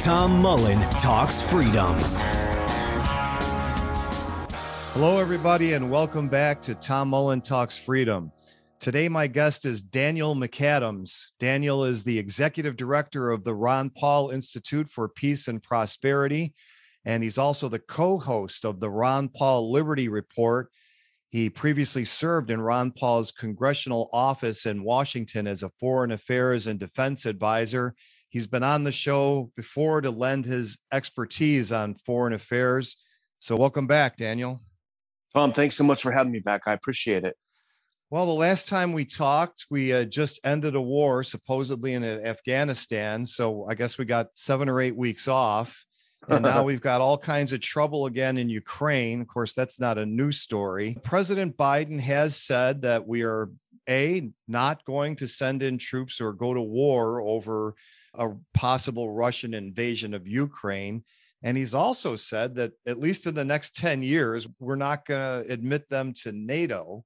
Tom Mullen Talks Freedom. Hello, everybody, and welcome back to Tom Mullen Talks Freedom. Today, my guest is Daniel McAdams. Daniel is the executive director of the Ron Paul Institute for Peace and Prosperity, and he's also the co host of the Ron Paul Liberty Report. He previously served in Ron Paul's congressional office in Washington as a foreign affairs and defense advisor He's been on the show before to lend his expertise on foreign affairs. So, welcome back, Daniel. Tom, thanks so much for having me back. I appreciate it. Well, the last time we talked, we uh, just ended a war supposedly in Afghanistan. So, I guess we got seven or eight weeks off. And now we've got all kinds of trouble again in Ukraine. Of course, that's not a new story. President Biden has said that we are a not going to send in troops or go to war over a possible Russian invasion of Ukraine. And he's also said that at least in the next 10 years, we're not going to admit them to NATO.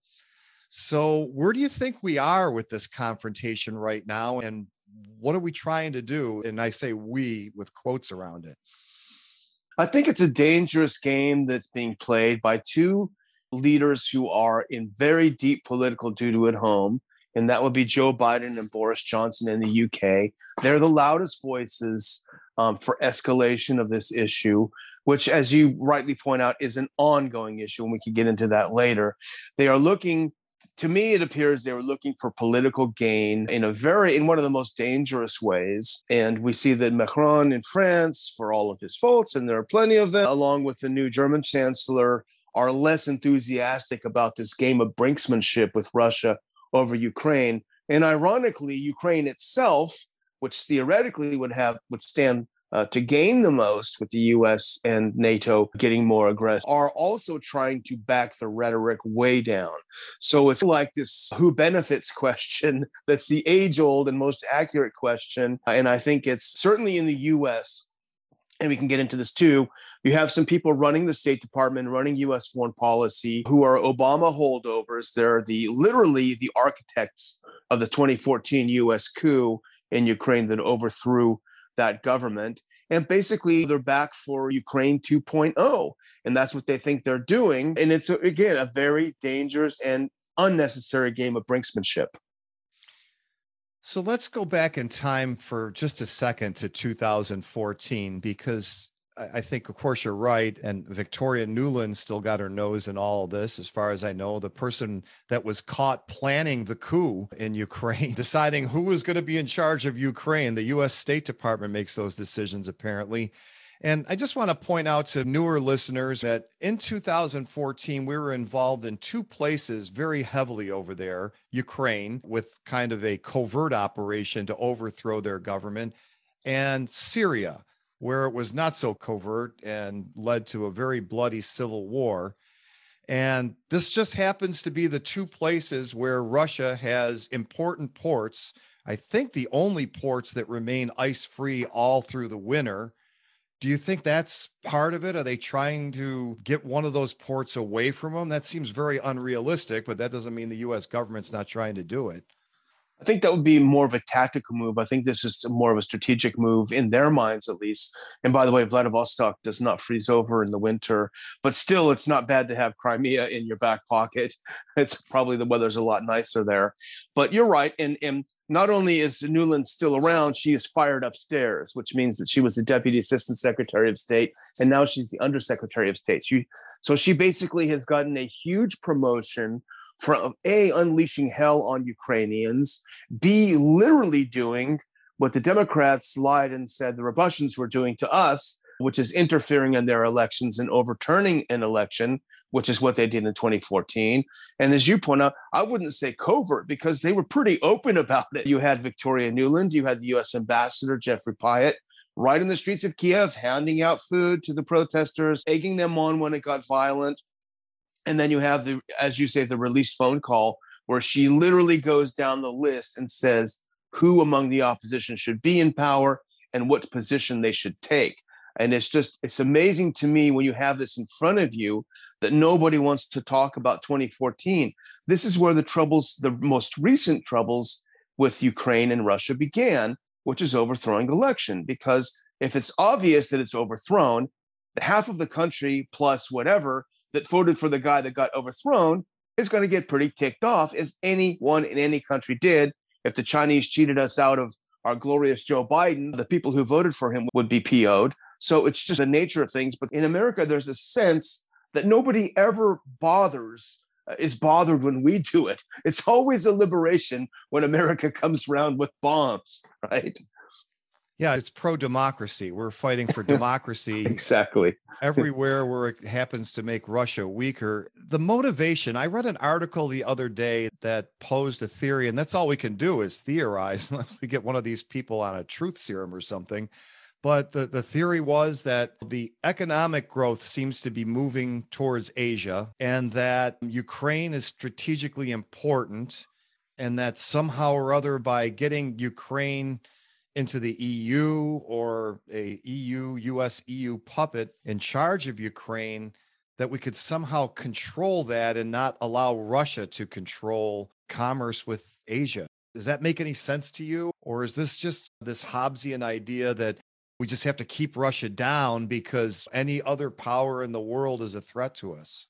So, where do you think we are with this confrontation right now? And what are we trying to do? And I say we with quotes around it. I think it's a dangerous game that's being played by two leaders who are in very deep political doo doo at home and that would be Joe Biden and Boris Johnson in the UK. They're the loudest voices um, for escalation of this issue, which, as you rightly point out, is an ongoing issue, and we can get into that later. They are looking. To me, it appears they were looking for political gain in a very, in one of the most dangerous ways. And we see that Macron in France, for all of his faults, and there are plenty of them, along with the new German chancellor, are less enthusiastic about this game of brinksmanship with Russia over Ukraine. And ironically, Ukraine itself, which theoretically would have would stand uh, to gain the most with the U.S. and NATO getting more aggressive, are also trying to back the rhetoric way down. So it's like this who benefits question that's the age old and most accurate question. And I think it's certainly in the U.S and we can get into this too. You have some people running the State Department, running U.S. foreign policy, who are Obama holdovers. They're the literally the architects of the 2014 U.S. coup in Ukraine that overthrew that government. And basically, they're back for Ukraine 2.0, and that's what they think they're doing. And it's again a very dangerous and unnecessary game of brinksmanship. So let's go back in time for just a second to 2014, because I think, of course, you're right. And Victoria Nuland still got her nose in all this, as far as I know. The person that was caught planning the coup in Ukraine, deciding who was going to be in charge of Ukraine. The US State Department makes those decisions, apparently. And I just want to point out to newer listeners that in 2014, we were involved in two places very heavily over there Ukraine, with kind of a covert operation to overthrow their government, and Syria, where it was not so covert and led to a very bloody civil war. And this just happens to be the two places where Russia has important ports. I think the only ports that remain ice free all through the winter Do you think that's part of it? Are they trying to get one of those ports away from them? That seems very unrealistic, but that doesn't mean the US government's not trying to do it. I think that would be more of a tactical move. I think this is more of a strategic move in their minds, at least. And by the way, Vladivostok does not freeze over in the winter, but still, it's not bad to have Crimea in your back pocket. It's probably the weather's a lot nicer there. But you're right. And, and not only is Nuland still around, she is fired upstairs, which means that she was the Deputy Assistant Secretary of State, and now she's the Undersecretary of State. She, so she basically has gotten a huge promotion from A, unleashing hell on Ukrainians, B, literally doing what the Democrats lied and said the Russians were doing to us, which is interfering in their elections and overturning an election, which is what they did in 2014. And as you point out, I wouldn't say covert because they were pretty open about it. You had Victoria Nuland, you had the US Ambassador Jeffrey Pyatt right in the streets of Kiev, handing out food to the protesters, egging them on when it got violent. And then you have the, as you say, the released phone call where she literally goes down the list and says who among the opposition should be in power and what position they should take. And it's just, it's amazing to me when you have this in front of you that nobody wants to talk about 2014. This is where the troubles, the most recent troubles with Ukraine and Russia began, which is overthrowing election. Because if it's obvious that it's overthrown, half of the country plus whatever that voted for the guy that got overthrown is going to get pretty ticked off, as anyone in any country did. If the Chinese cheated us out of our glorious Joe Biden, the people who voted for him would be PO'd. So it's just the nature of things. But in America, there's a sense that nobody ever bothers uh, is bothered when we do it. It's always a liberation when America comes around with bombs, right? Yeah, it's pro democracy. We're fighting for democracy. exactly. everywhere where it happens to make Russia weaker. The motivation, I read an article the other day that posed a theory, and that's all we can do is theorize unless we get one of these people on a truth serum or something. But the, the theory was that the economic growth seems to be moving towards Asia and that Ukraine is strategically important and that somehow or other by getting Ukraine into the EU or a EU, US EU puppet in charge of Ukraine, that we could somehow control that and not allow Russia to control commerce with Asia. Does that make any sense to you? Or is this just this Hobbesian idea that we just have to keep Russia down because any other power in the world is a threat to us?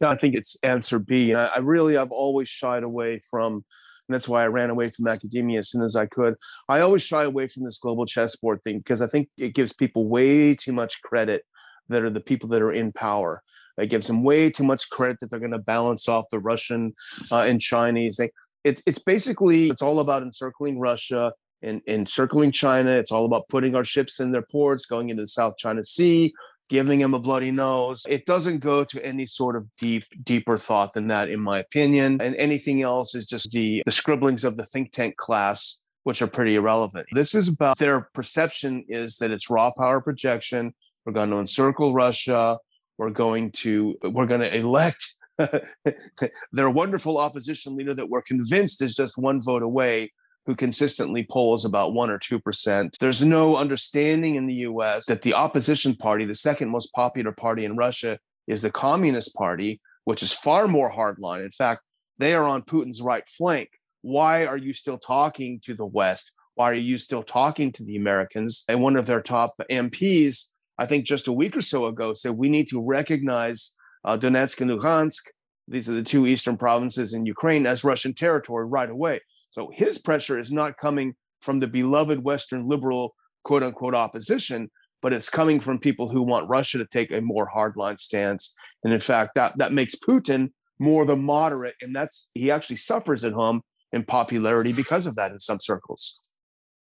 Yeah, I think it's answer B. I, I really, I've always shied away from and that's why I ran away from academia as soon as I could. I always shy away from this global chessboard thing because I think it gives people way too much credit that are the people that are in power. It gives them way too much credit that they're going to balance off the Russian uh, and Chinese. It, it's basically it's all about encircling Russia and encircling China. It's all about putting our ships in their ports, going into the South China Sea, giving him a bloody nose. It doesn't go to any sort of deep, deeper thought than that, in my opinion. And anything else is just the, the scribblings of the think tank class, which are pretty irrelevant. This is about their perception is that it's raw power projection. We're going to encircle Russia. We're going to, we're going to elect their wonderful opposition leader that we're convinced is just one vote away who consistently polls about 1 or 2%. There's no understanding in the US that the opposition party, the second most popular party in Russia, is the Communist Party, which is far more hardline. In fact, they are on Putin's right flank. Why are you still talking to the West? Why are you still talking to the Americans? And one of their top MPs, I think just a week or so ago, said we need to recognize uh, Donetsk and Luhansk. These are the two eastern provinces in Ukraine as Russian territory right away. So his pressure is not coming from the beloved Western liberal quote unquote opposition, but it's coming from people who want Russia to take a more hardline stance. And in fact, that, that makes Putin more the moderate, and that's he actually suffers at home in popularity because of that in some circles.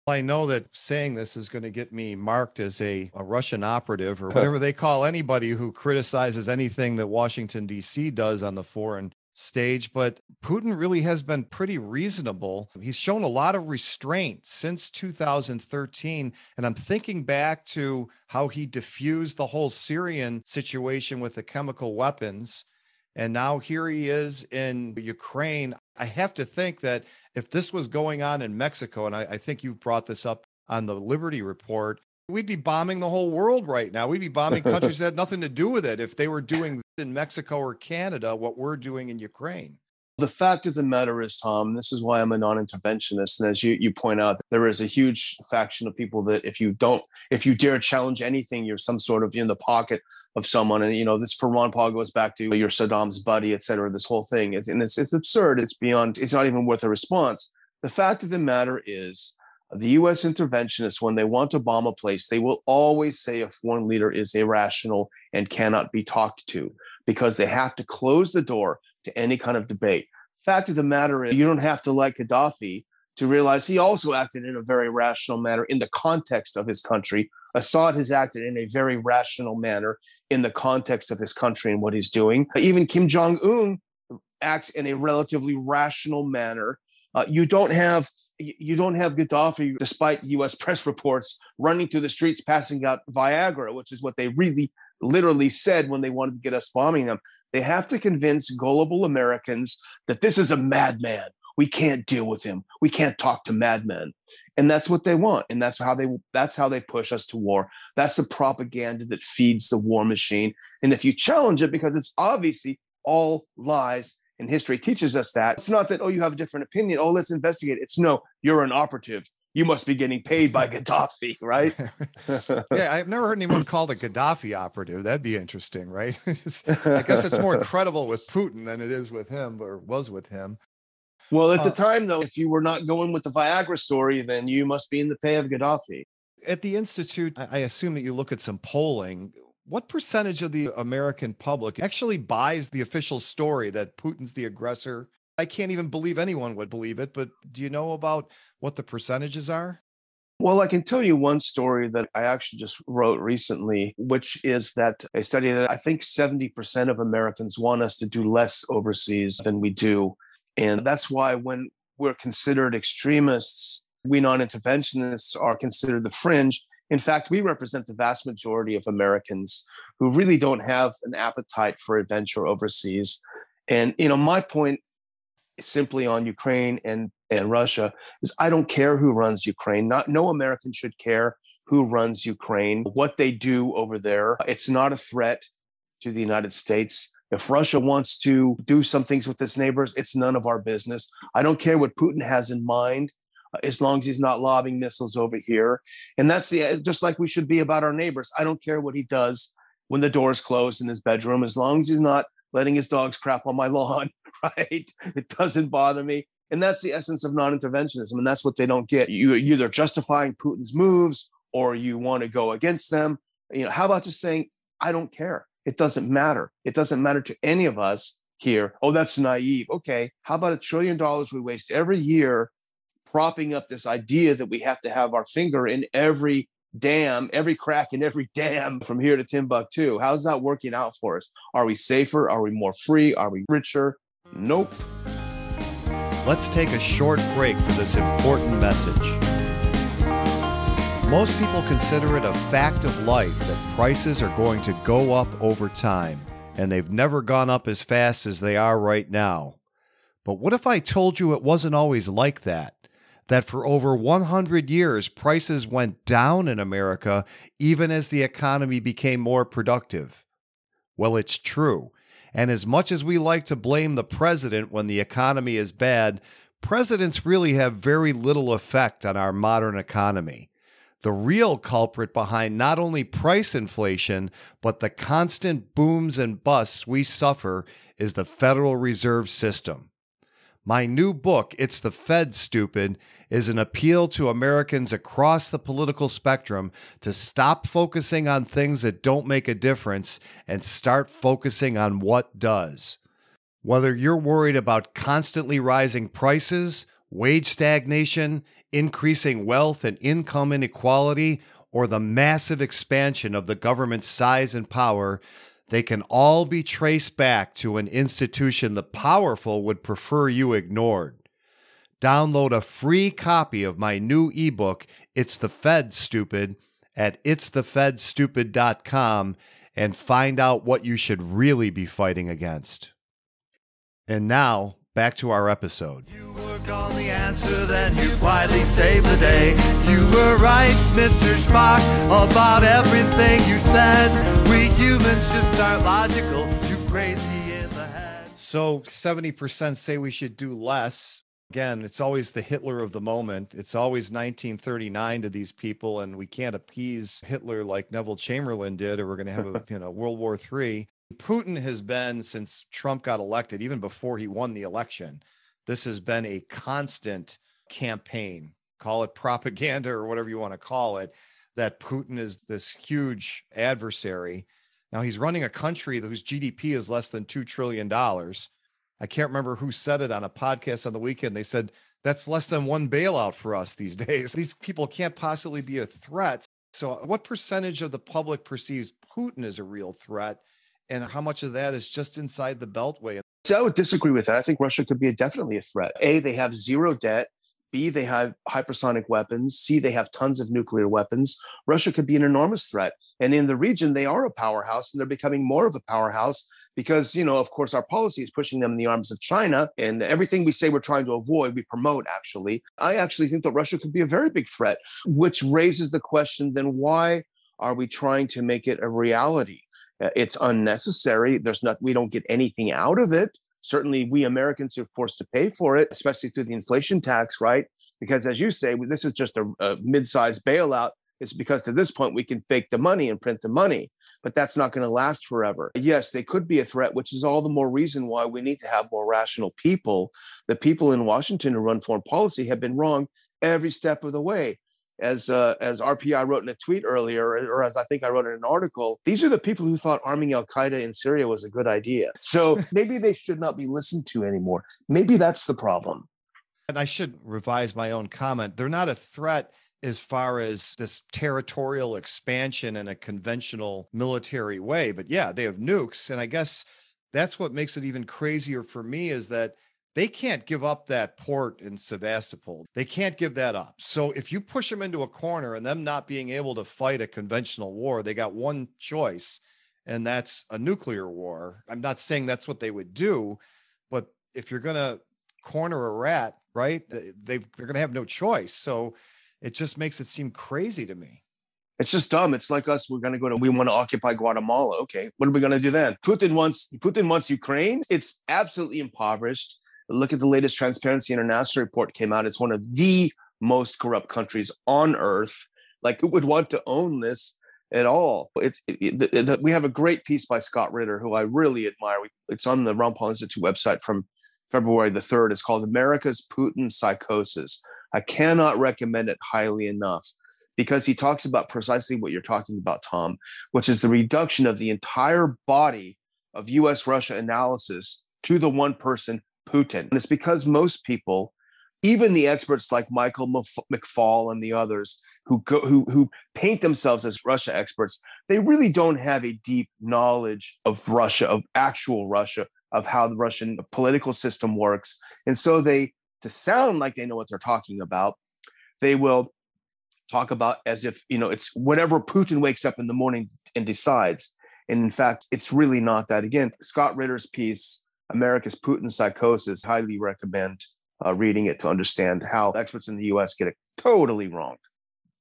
I know that saying this is going to get me marked as a, a Russian operative or whatever they call anybody who criticizes anything that Washington, D.C. does on the foreign stage, but Putin really has been pretty reasonable. He's shown a lot of restraint since 2013. And I'm thinking back to how he diffused the whole Syrian situation with the chemical weapons. And now here he is in Ukraine. I have to think that if this was going on in Mexico, and I, I think you've brought this up on the Liberty Report, We'd be bombing the whole world right now. We'd be bombing countries that had nothing to do with it if they were doing in Mexico or Canada what we're doing in Ukraine. The fact of the matter is, Tom, this is why I'm a non-interventionist. And as you, you point out, there is a huge faction of people that if you don't, if you dare challenge anything, you're some sort of in the pocket of someone. And you know, this for Ron Paul goes back to your Saddam's buddy, et cetera. This whole thing is, and it's it's absurd. It's beyond. It's not even worth a response. The fact of the matter is, the U.S. interventionists, when they want to bomb a place, they will always say a foreign leader is irrational and cannot be talked to because they have to close the door to any kind of debate. Fact of the matter is, you don't have to like Gaddafi to realize he also acted in a very rational manner in the context of his country. Assad has acted in a very rational manner in the context of his country and what he's doing. Even Kim Jong un acts in a relatively rational manner. Uh, you don't have you don't have Gaddafi, despite U.S. press reports, running through the streets passing out Viagra, which is what they really literally said when they wanted to get us bombing them. They have to convince gullible Americans that this is a madman. We can't deal with him. We can't talk to madmen. And that's what they want. And that's how they that's how they push us to war. That's the propaganda that feeds the war machine. And if you challenge it, because it's obviously all lies and history teaches us that, it's not that, oh, you have a different opinion. Oh, let's investigate. It's no, you're an operative you must be getting paid by Gaddafi, right? yeah, I've never heard anyone called a Gaddafi operative. That'd be interesting, right? I guess it's more credible with Putin than it is with him, or was with him. Well, at uh, the time, though, if you were not going with the Viagra story, then you must be in the pay of Gaddafi. At the Institute, I assume that you look at some polling. What percentage of the American public actually buys the official story that Putin's the aggressor I can't even believe anyone would believe it, but do you know about what the percentages are? Well, I can tell you one story that I actually just wrote recently, which is that a study that I think 70% of Americans want us to do less overseas than we do. And that's why when we're considered extremists, we non interventionists are considered the fringe. In fact, we represent the vast majority of Americans who really don't have an appetite for adventure overseas. And, you know, my point simply on Ukraine and, and Russia is I don't care who runs Ukraine. Not no American should care who runs Ukraine, what they do over there. It's not a threat to the United States. If Russia wants to do some things with its neighbors, it's none of our business. I don't care what Putin has in mind as long as he's not lobbing missiles over here. And that's the just like we should be about our neighbors. I don't care what he does when the door's closed in his bedroom as long as he's not letting his dogs crap on my lawn right? It doesn't bother me. And that's the essence of non-interventionism. And that's what they don't get. You either justifying Putin's moves or you want to go against them. You know, how about just saying, I don't care. It doesn't matter. It doesn't matter to any of us here. Oh, that's naive. Okay. How about a trillion dollars we waste every year propping up this idea that we have to have our finger in every dam, every crack in every dam from here to Timbuktu. How's that working out for us? Are we safer? Are we more free? Are we richer? Nope. Let's take a short break for this important message. Most people consider it a fact of life that prices are going to go up over time, and they've never gone up as fast as they are right now. But what if I told you it wasn't always like that? That for over 100 years, prices went down in America even as the economy became more productive? Well, it's true. And as much as we like to blame the president when the economy is bad, presidents really have very little effect on our modern economy. The real culprit behind not only price inflation, but the constant booms and busts we suffer is the Federal Reserve System. My new book, It's the Fed Stupid, is an appeal to Americans across the political spectrum to stop focusing on things that don't make a difference and start focusing on what does. Whether you're worried about constantly rising prices, wage stagnation, increasing wealth and income inequality, or the massive expansion of the government's size and power, they can all be traced back to an institution the powerful would prefer you ignored. Download a free copy of my new ebook, It's the Fed Stupid, at itsthefedstupid.com and find out what you should really be fighting against. And now, back to our episode. click on the answer, then you quietly save the day. You were right, Mr. Spock, about everything you said. We humans just aren't logical, too crazy in the head. So 70% say we should do less. Again, it's always the Hitler of the moment. It's always 1939 to these people, and we can't appease Hitler like Neville Chamberlain did, or we're going to have a you know World War III. Putin has been since Trump got elected, even before he won the election. This has been a constant campaign, call it propaganda or whatever you want to call it, that Putin is this huge adversary. Now he's running a country whose GDP is less than $2 trillion. I can't remember who said it on a podcast on the weekend. They said that's less than one bailout for us these days. These people can't possibly be a threat. So, uh, what percentage of the public perceives Putin as a real threat? And how much of that is just inside the Beltway? So I would disagree with that. I think Russia could be definitely a threat. A, they have zero debt. B, they have hypersonic weapons. C, they have tons of nuclear weapons. Russia could be an enormous threat. And in the region, they are a powerhouse and they're becoming more of a powerhouse because, you know, of course, our policy is pushing them in the arms of China. And everything we say we're trying to avoid, we promote, actually. I actually think that Russia could be a very big threat, which raises the question then why are we trying to make it a reality? Uh, it's unnecessary. There's not, we don't get anything out of it. Certainly, we Americans are forced to pay for it, especially through the inflation tax, right? Because as you say, this is just a, a mid-sized bailout. It's because to this point we can fake the money and print the money, but that's not going to last forever. Yes, they could be a threat, which is all the more reason why we need to have more rational people. The people in Washington who run foreign policy have been wrong every step of the way as uh, as RPI wrote in a tweet earlier, or as I think I wrote in an article, these are the people who thought arming Al Qaeda in Syria was a good idea. So maybe they should not be listened to anymore. Maybe that's the problem. And I should revise my own comment. They're not a threat as far as this territorial expansion in a conventional military way, but yeah, they have nukes, and I guess that's what makes it even crazier for me is that they can't give up that port in Sevastopol. They can't give that up. So if you push them into a corner and them not being able to fight a conventional war, they got one choice, and that's a nuclear war. I'm not saying that's what they would do, but if you're going to corner a rat, right, they they're going to have no choice. So it just makes it seem crazy to me. It's just dumb. It's like us. We're going to go to. We want to occupy Guatemala. Okay, what are we going to do then? Putin wants. Putin wants Ukraine. It's absolutely impoverished look at the latest Transparency International report came out. It's one of the most corrupt countries on earth. Like, who would want to own this at all? It's it, it, we have a great piece by Scott Ritter, who I really admire. We, it's on the Ron Paul Institute website from February the 3rd. It's called America's Putin Psychosis. I cannot recommend it highly enough because he talks about precisely what you're talking about, Tom, which is the reduction of the entire body of US Russia analysis to the one person Putin. And it's because most people, even the experts like Michael McFaul and the others who go, who who paint themselves as Russia experts, they really don't have a deep knowledge of Russia, of actual Russia, of how the Russian political system works. And so they, to sound like they know what they're talking about, they will talk about as if you know it's whatever Putin wakes up in the morning and decides. And in fact, it's really not that. Again, Scott Ritter's piece America's Putin Psychosis. Highly recommend uh, reading it to understand how experts in the U.S. get it totally wrong.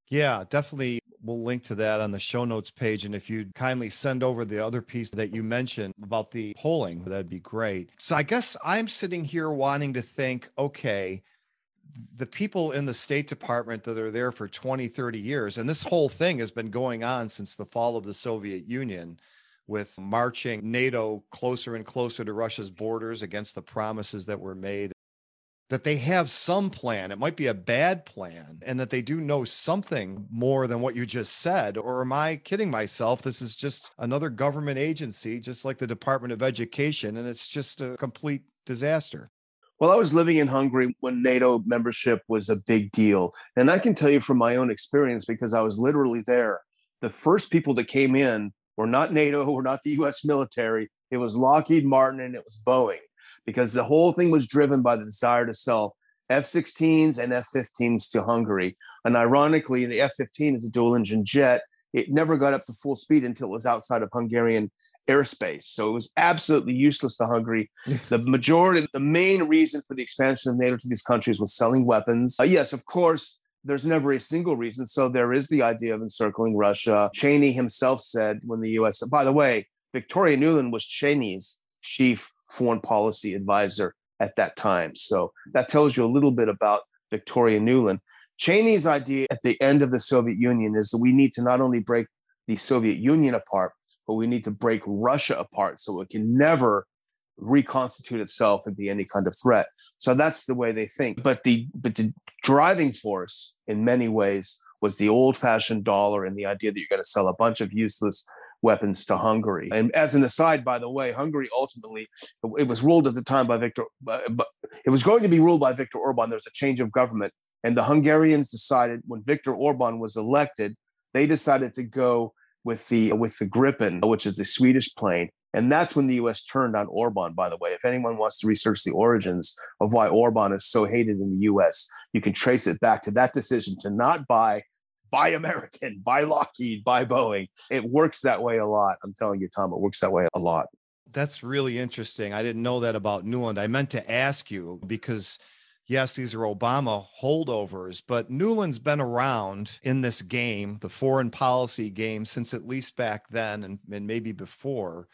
Yeah, definitely. We'll link to that on the show notes page. And if you'd kindly send over the other piece that you mentioned about the polling, that'd be great. So I guess I'm sitting here wanting to think okay, the people in the State Department that are there for 20, 30 years, and this whole thing has been going on since the fall of the Soviet Union with marching NATO closer and closer to Russia's borders against the promises that were made. That they have some plan. It might be a bad plan, and that they do know something more than what you just said. Or am I kidding myself? This is just another government agency, just like the Department of Education, and it's just a complete disaster. Well, I was living in Hungary when NATO membership was a big deal. And I can tell you from my own experience, because I was literally there, the first people that came in we're not NATO. We're not the U.S. military. It was Lockheed Martin and it was Boeing because the whole thing was driven by the desire to sell F-16s and F-15s to Hungary. And ironically, the F-15 is a dual-engine jet, it never got up to full speed until it was outside of Hungarian airspace. So it was absolutely useless to Hungary. the majority, the main reason for the expansion of NATO to these countries was selling weapons. Uh, yes, of course, there's never a single reason. So there is the idea of encircling Russia. Cheney himself said when the U.S. By the way, Victoria Nuland was Cheney's chief foreign policy advisor at that time. So that tells you a little bit about Victoria Nuland. Cheney's idea at the end of the Soviet Union is that we need to not only break the Soviet Union apart, but we need to break Russia apart so it can never reconstitute itself and be any kind of threat. So that's the way they think. But the but the driving force in many ways was the old-fashioned dollar and the idea that you're going to sell a bunch of useless weapons to Hungary. And as an aside, by the way, Hungary ultimately it was ruled at the time by Viktor, it was going to be ruled by Viktor Orban. There was a change of government, and the Hungarians decided when Viktor Orban was elected, they decided to go with the with the Gripen, which is the Swedish plane. And that's when the US turned on Orban, by the way. If anyone wants to research the origins of why Orban is so hated in the US, you can trace it back to that decision to not buy buy American, buy Lockheed, buy Boeing. It works that way a lot. I'm telling you, Tom, it works that way a lot. That's really interesting. I didn't know that about Nuland. I meant to ask you because yes, these are Obama holdovers, but Nuland's been around in this game, the foreign policy game, since at least back then and, and maybe before.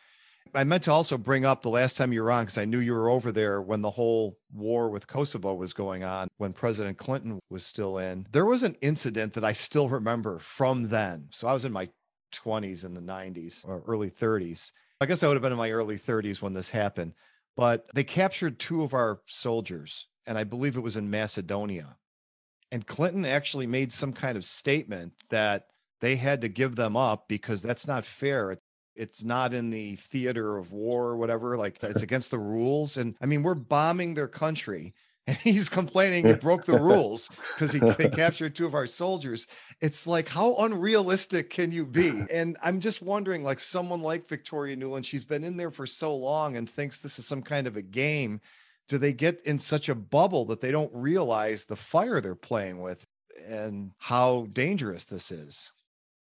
I meant to also bring up the last time you were on because I knew you were over there when the whole war with Kosovo was going on, when President Clinton was still in. There was an incident that I still remember from then. So I was in my 20s in the 90s or early 30s. I guess I would have been in my early 30s when this happened. But they captured two of our soldiers and I believe it was in Macedonia. And Clinton actually made some kind of statement that they had to give them up because that's not fair. It's not in the theater of war or whatever. Like it's against the rules. And I mean, we're bombing their country and he's complaining he broke the rules because he they captured two of our soldiers. It's like how unrealistic can you be? And I'm just wondering, like someone like Victoria Nuland, she's been in there for so long and thinks this is some kind of a game do they get in such a bubble that they don't realize the fire they're playing with and how dangerous this is?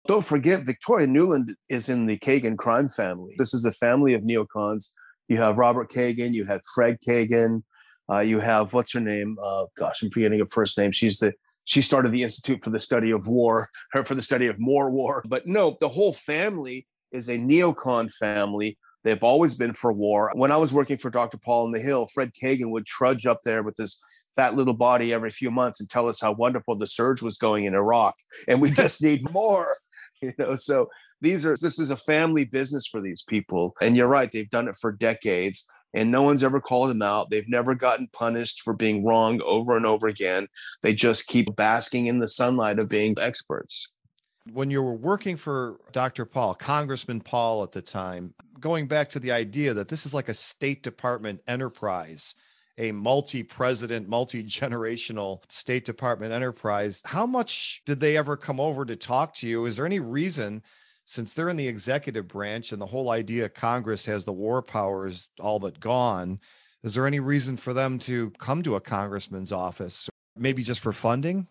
Don't forget, Victoria Nuland is in the Kagan crime family. This is a family of neocons. You have Robert Kagan, you have Fred Kagan, uh, you have what's her name? Uh, gosh, I'm forgetting her first name. She's the she started the Institute for the Study of War, her for the study of more war. But no, the whole family is a neocon family They've always been for war. When I was working for Dr. Paul on the Hill, Fred Kagan would trudge up there with his fat little body every few months and tell us how wonderful the surge was going in Iraq, and we just need more. You know, so these are this is a family business for these people, and you're right, they've done it for decades. And no one's ever called them out. They've never gotten punished for being wrong over and over again. They just keep basking in the sunlight of being experts. When you were working for Dr. Paul, Congressman Paul at the time, going back to the idea that this is like a State Department enterprise, a multi president, multi generational State Department enterprise, how much did they ever come over to talk to you? Is there any reason? Since they're in the executive branch and the whole idea Congress has the war powers all but gone, is there any reason for them to come to a congressman's office? Maybe just for funding?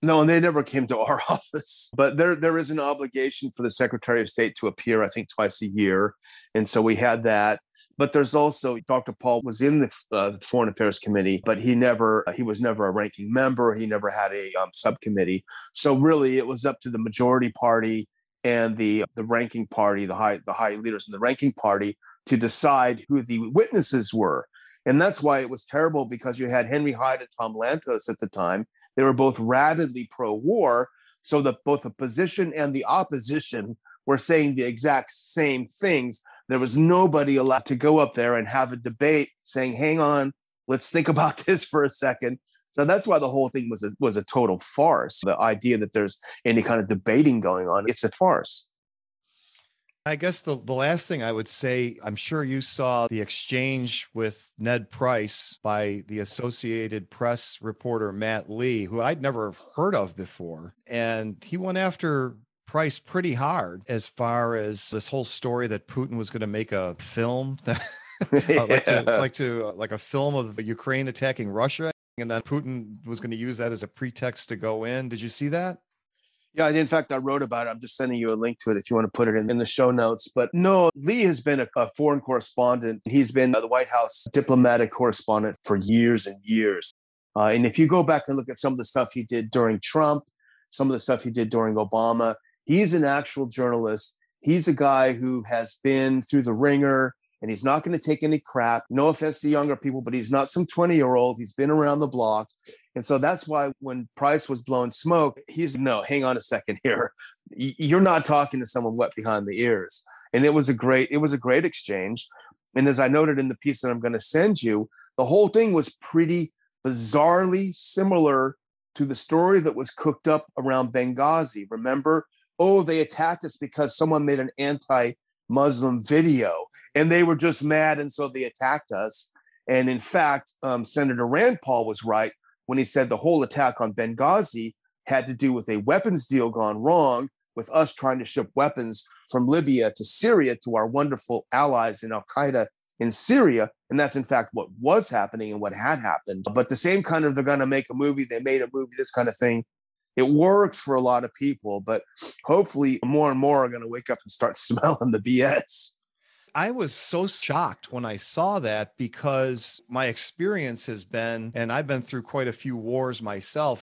No, and they never came to our office. But there there is an obligation for the Secretary of State to appear, I think, twice a year, and so we had that. But there's also Dr. Paul was in the uh, Foreign Affairs Committee, but he never he was never a ranking member. He never had a um, subcommittee. So really, it was up to the majority party and the the ranking party, the high the high leaders in the ranking party, to decide who the witnesses were. And that's why it was terrible because you had Henry Hyde and Tom Lantos at the time. They were both rabidly pro war. So that both the position and the opposition were saying the exact same things. There was nobody allowed to go up there and have a debate saying, hang on, let's think about this for a second. So that's why the whole thing was a, was a total farce. The idea that there's any kind of debating going on, it's a farce. I guess the, the last thing I would say, I'm sure you saw the exchange with Ned Price by the Associated Press reporter Matt Lee, who I'd never heard of before. And he went after Price pretty hard as far as this whole story that Putin was going to make a film that. uh, like to like to uh, like a film of Ukraine attacking Russia, and then Putin was going to use that as a pretext to go in. Did you see that? Yeah, in fact, I wrote about it. I'm just sending you a link to it if you want to put it in, in the show notes. But no, Lee has been a, a foreign correspondent. He's been the White House diplomatic correspondent for years and years. Uh, and if you go back and look at some of the stuff he did during Trump, some of the stuff he did during Obama, he's an actual journalist. He's a guy who has been through the wringer and he's not going to take any crap. No offense to younger people, but he's not some 20 year old. He's been around the block. And so that's why when Price was blowing smoke, he's no, hang on a second here. You're not talking to someone wet behind the ears. And it was a great, it was a great exchange. And as I noted in the piece that I'm going to send you, the whole thing was pretty bizarrely similar to the story that was cooked up around Benghazi. Remember? Oh, they attacked us because someone made an anti Muslim video and they were just mad, and so they attacked us. And in fact, um, Senator Rand Paul was right when he said the whole attack on Benghazi had to do with a weapons deal gone wrong, with us trying to ship weapons from Libya to Syria to our wonderful allies in Al Qaeda in Syria. And that's in fact what was happening and what had happened. But the same kind of they're going to make a movie, they made a movie, this kind of thing. It works for a lot of people, but hopefully more and more are going to wake up and start smelling the BS. I was so shocked when I saw that because my experience has been, and I've been through quite a few wars myself.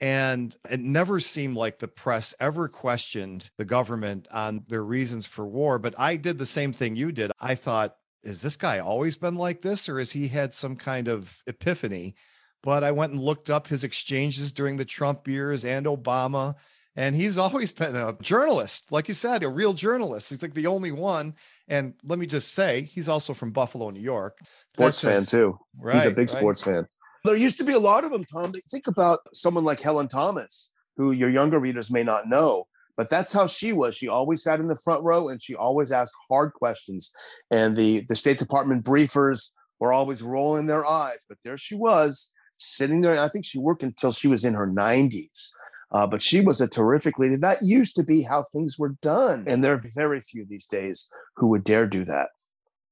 And it never seemed like the press ever questioned the government on their reasons for war. But I did the same thing you did. I thought, is this guy always been like this, or has he had some kind of epiphany? But I went and looked up his exchanges during the Trump years and Obama. And he's always been a journalist, like you said, a real journalist. He's like the only one and let me just say, he's also from Buffalo, New York. Sports fan too. Right, he's a big right. sports fan. There used to be a lot of them, Tom. Think about someone like Helen Thomas, who your younger readers may not know, but that's how she was. She always sat in the front row and she always asked hard questions. And the, the State Department briefers were always rolling their eyes, but there she was sitting there. I think she worked until she was in her 90s. Uh, but she was a terrific leader. That used to be how things were done. And there are very few these days who would dare do that.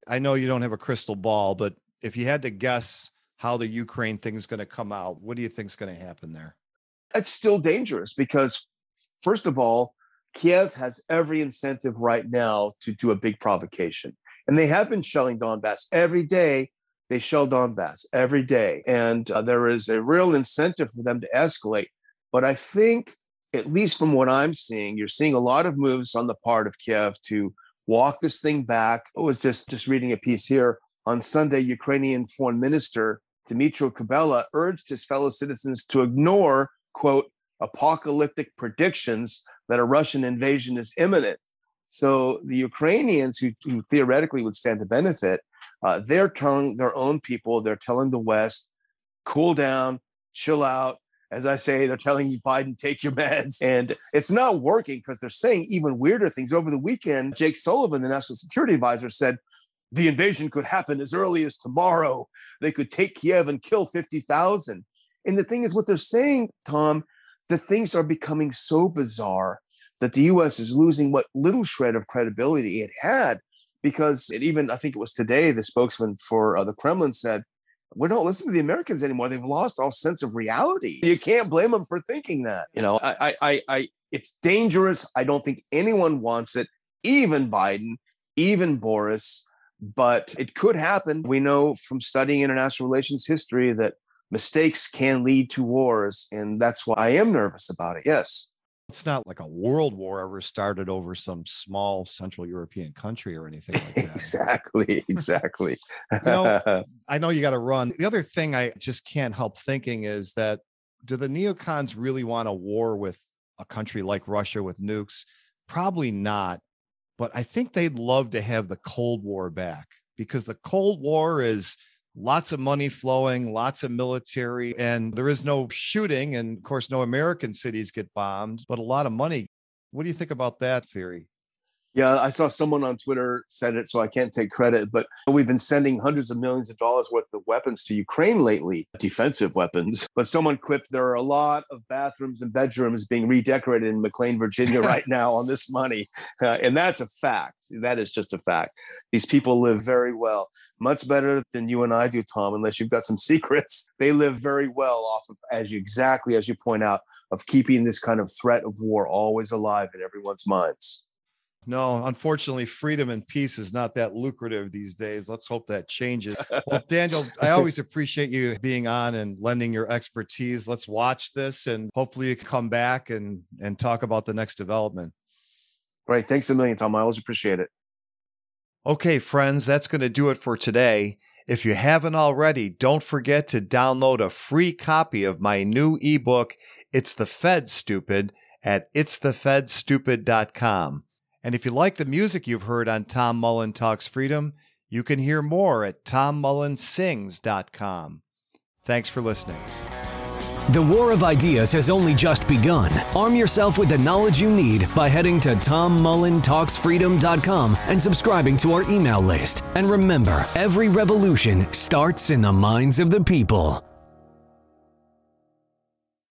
I know you don't have a crystal ball, but if you had to guess how the Ukraine thing is going to come out, what do you think is going to happen there? It's still dangerous because, first of all, Kiev has every incentive right now to do a big provocation. And they have been shelling Donbass every day. They shell Donbass every day. And uh, there is a real incentive for them to escalate. But I think, at least from what I'm seeing, you're seeing a lot of moves on the part of Kiev to walk this thing back. I was just, just reading a piece here on Sunday. Ukrainian Foreign Minister Dmytro Kuleba urged his fellow citizens to ignore, quote, apocalyptic predictions that a Russian invasion is imminent. So the Ukrainians, who, who theoretically would stand to benefit, uh, they're telling their own people, they're telling the West, cool down, chill out, as I say, they're telling you, Biden, take your meds. And it's not working because they're saying even weirder things. Over the weekend, Jake Sullivan, the national security advisor, said the invasion could happen as early as tomorrow. They could take Kiev and kill 50,000. And the thing is, what they're saying, Tom, the things are becoming so bizarre that the U.S. is losing what little shred of credibility it had. Because it even, I think it was today, the spokesman for uh, the Kremlin said, we don't listen to the Americans anymore. They've lost all sense of reality. You can't blame them for thinking that. You know, I, I, I, it's dangerous. I don't think anyone wants it, even Biden, even Boris, but it could happen. We know from studying international relations history that mistakes can lead to wars. And that's why I am nervous about it. Yes. It's not like a world war ever started over some small Central European country or anything like that. exactly. Exactly. you know, I know you got to run. The other thing I just can't help thinking is that do the neocons really want a war with a country like Russia with nukes? Probably not. But I think they'd love to have the Cold War back because the Cold War is lots of money flowing, lots of military, and there is no shooting. And of course, no American cities get bombed, but a lot of money. What do you think about that theory? Yeah, I saw someone on Twitter said it, so I can't take credit, but we've been sending hundreds of millions of dollars worth of weapons to Ukraine lately, defensive weapons. But someone clipped there are a lot of bathrooms and bedrooms being redecorated in McLean, Virginia right now on this money. Uh, and that's a fact. That is just a fact. These people live very well. Much better than you and I do, Tom, unless you've got some secrets. They live very well off of, as you exactly as you point out, of keeping this kind of threat of war always alive in everyone's minds. No, unfortunately, freedom and peace is not that lucrative these days. Let's hope that changes. Well, Daniel, I always appreciate you being on and lending your expertise. Let's watch this and hopefully you can come back and and talk about the next development. Great. Thanks a million, Tom. I always appreciate it. Okay, friends, that's going to do it for today. If you haven't already, don't forget to download a free copy of my new ebook, It's the Fed Stupid, at itsthefedstupid.com. And if you like the music you've heard on Tom Mullen Talks Freedom, you can hear more at tommullensings.com. Thanks for listening. The War of Ideas has only just begun. Arm yourself with the knowledge you need by heading to tommullentalksfreedom.com and subscribing to our email list. And remember, every revolution starts in the minds of the people.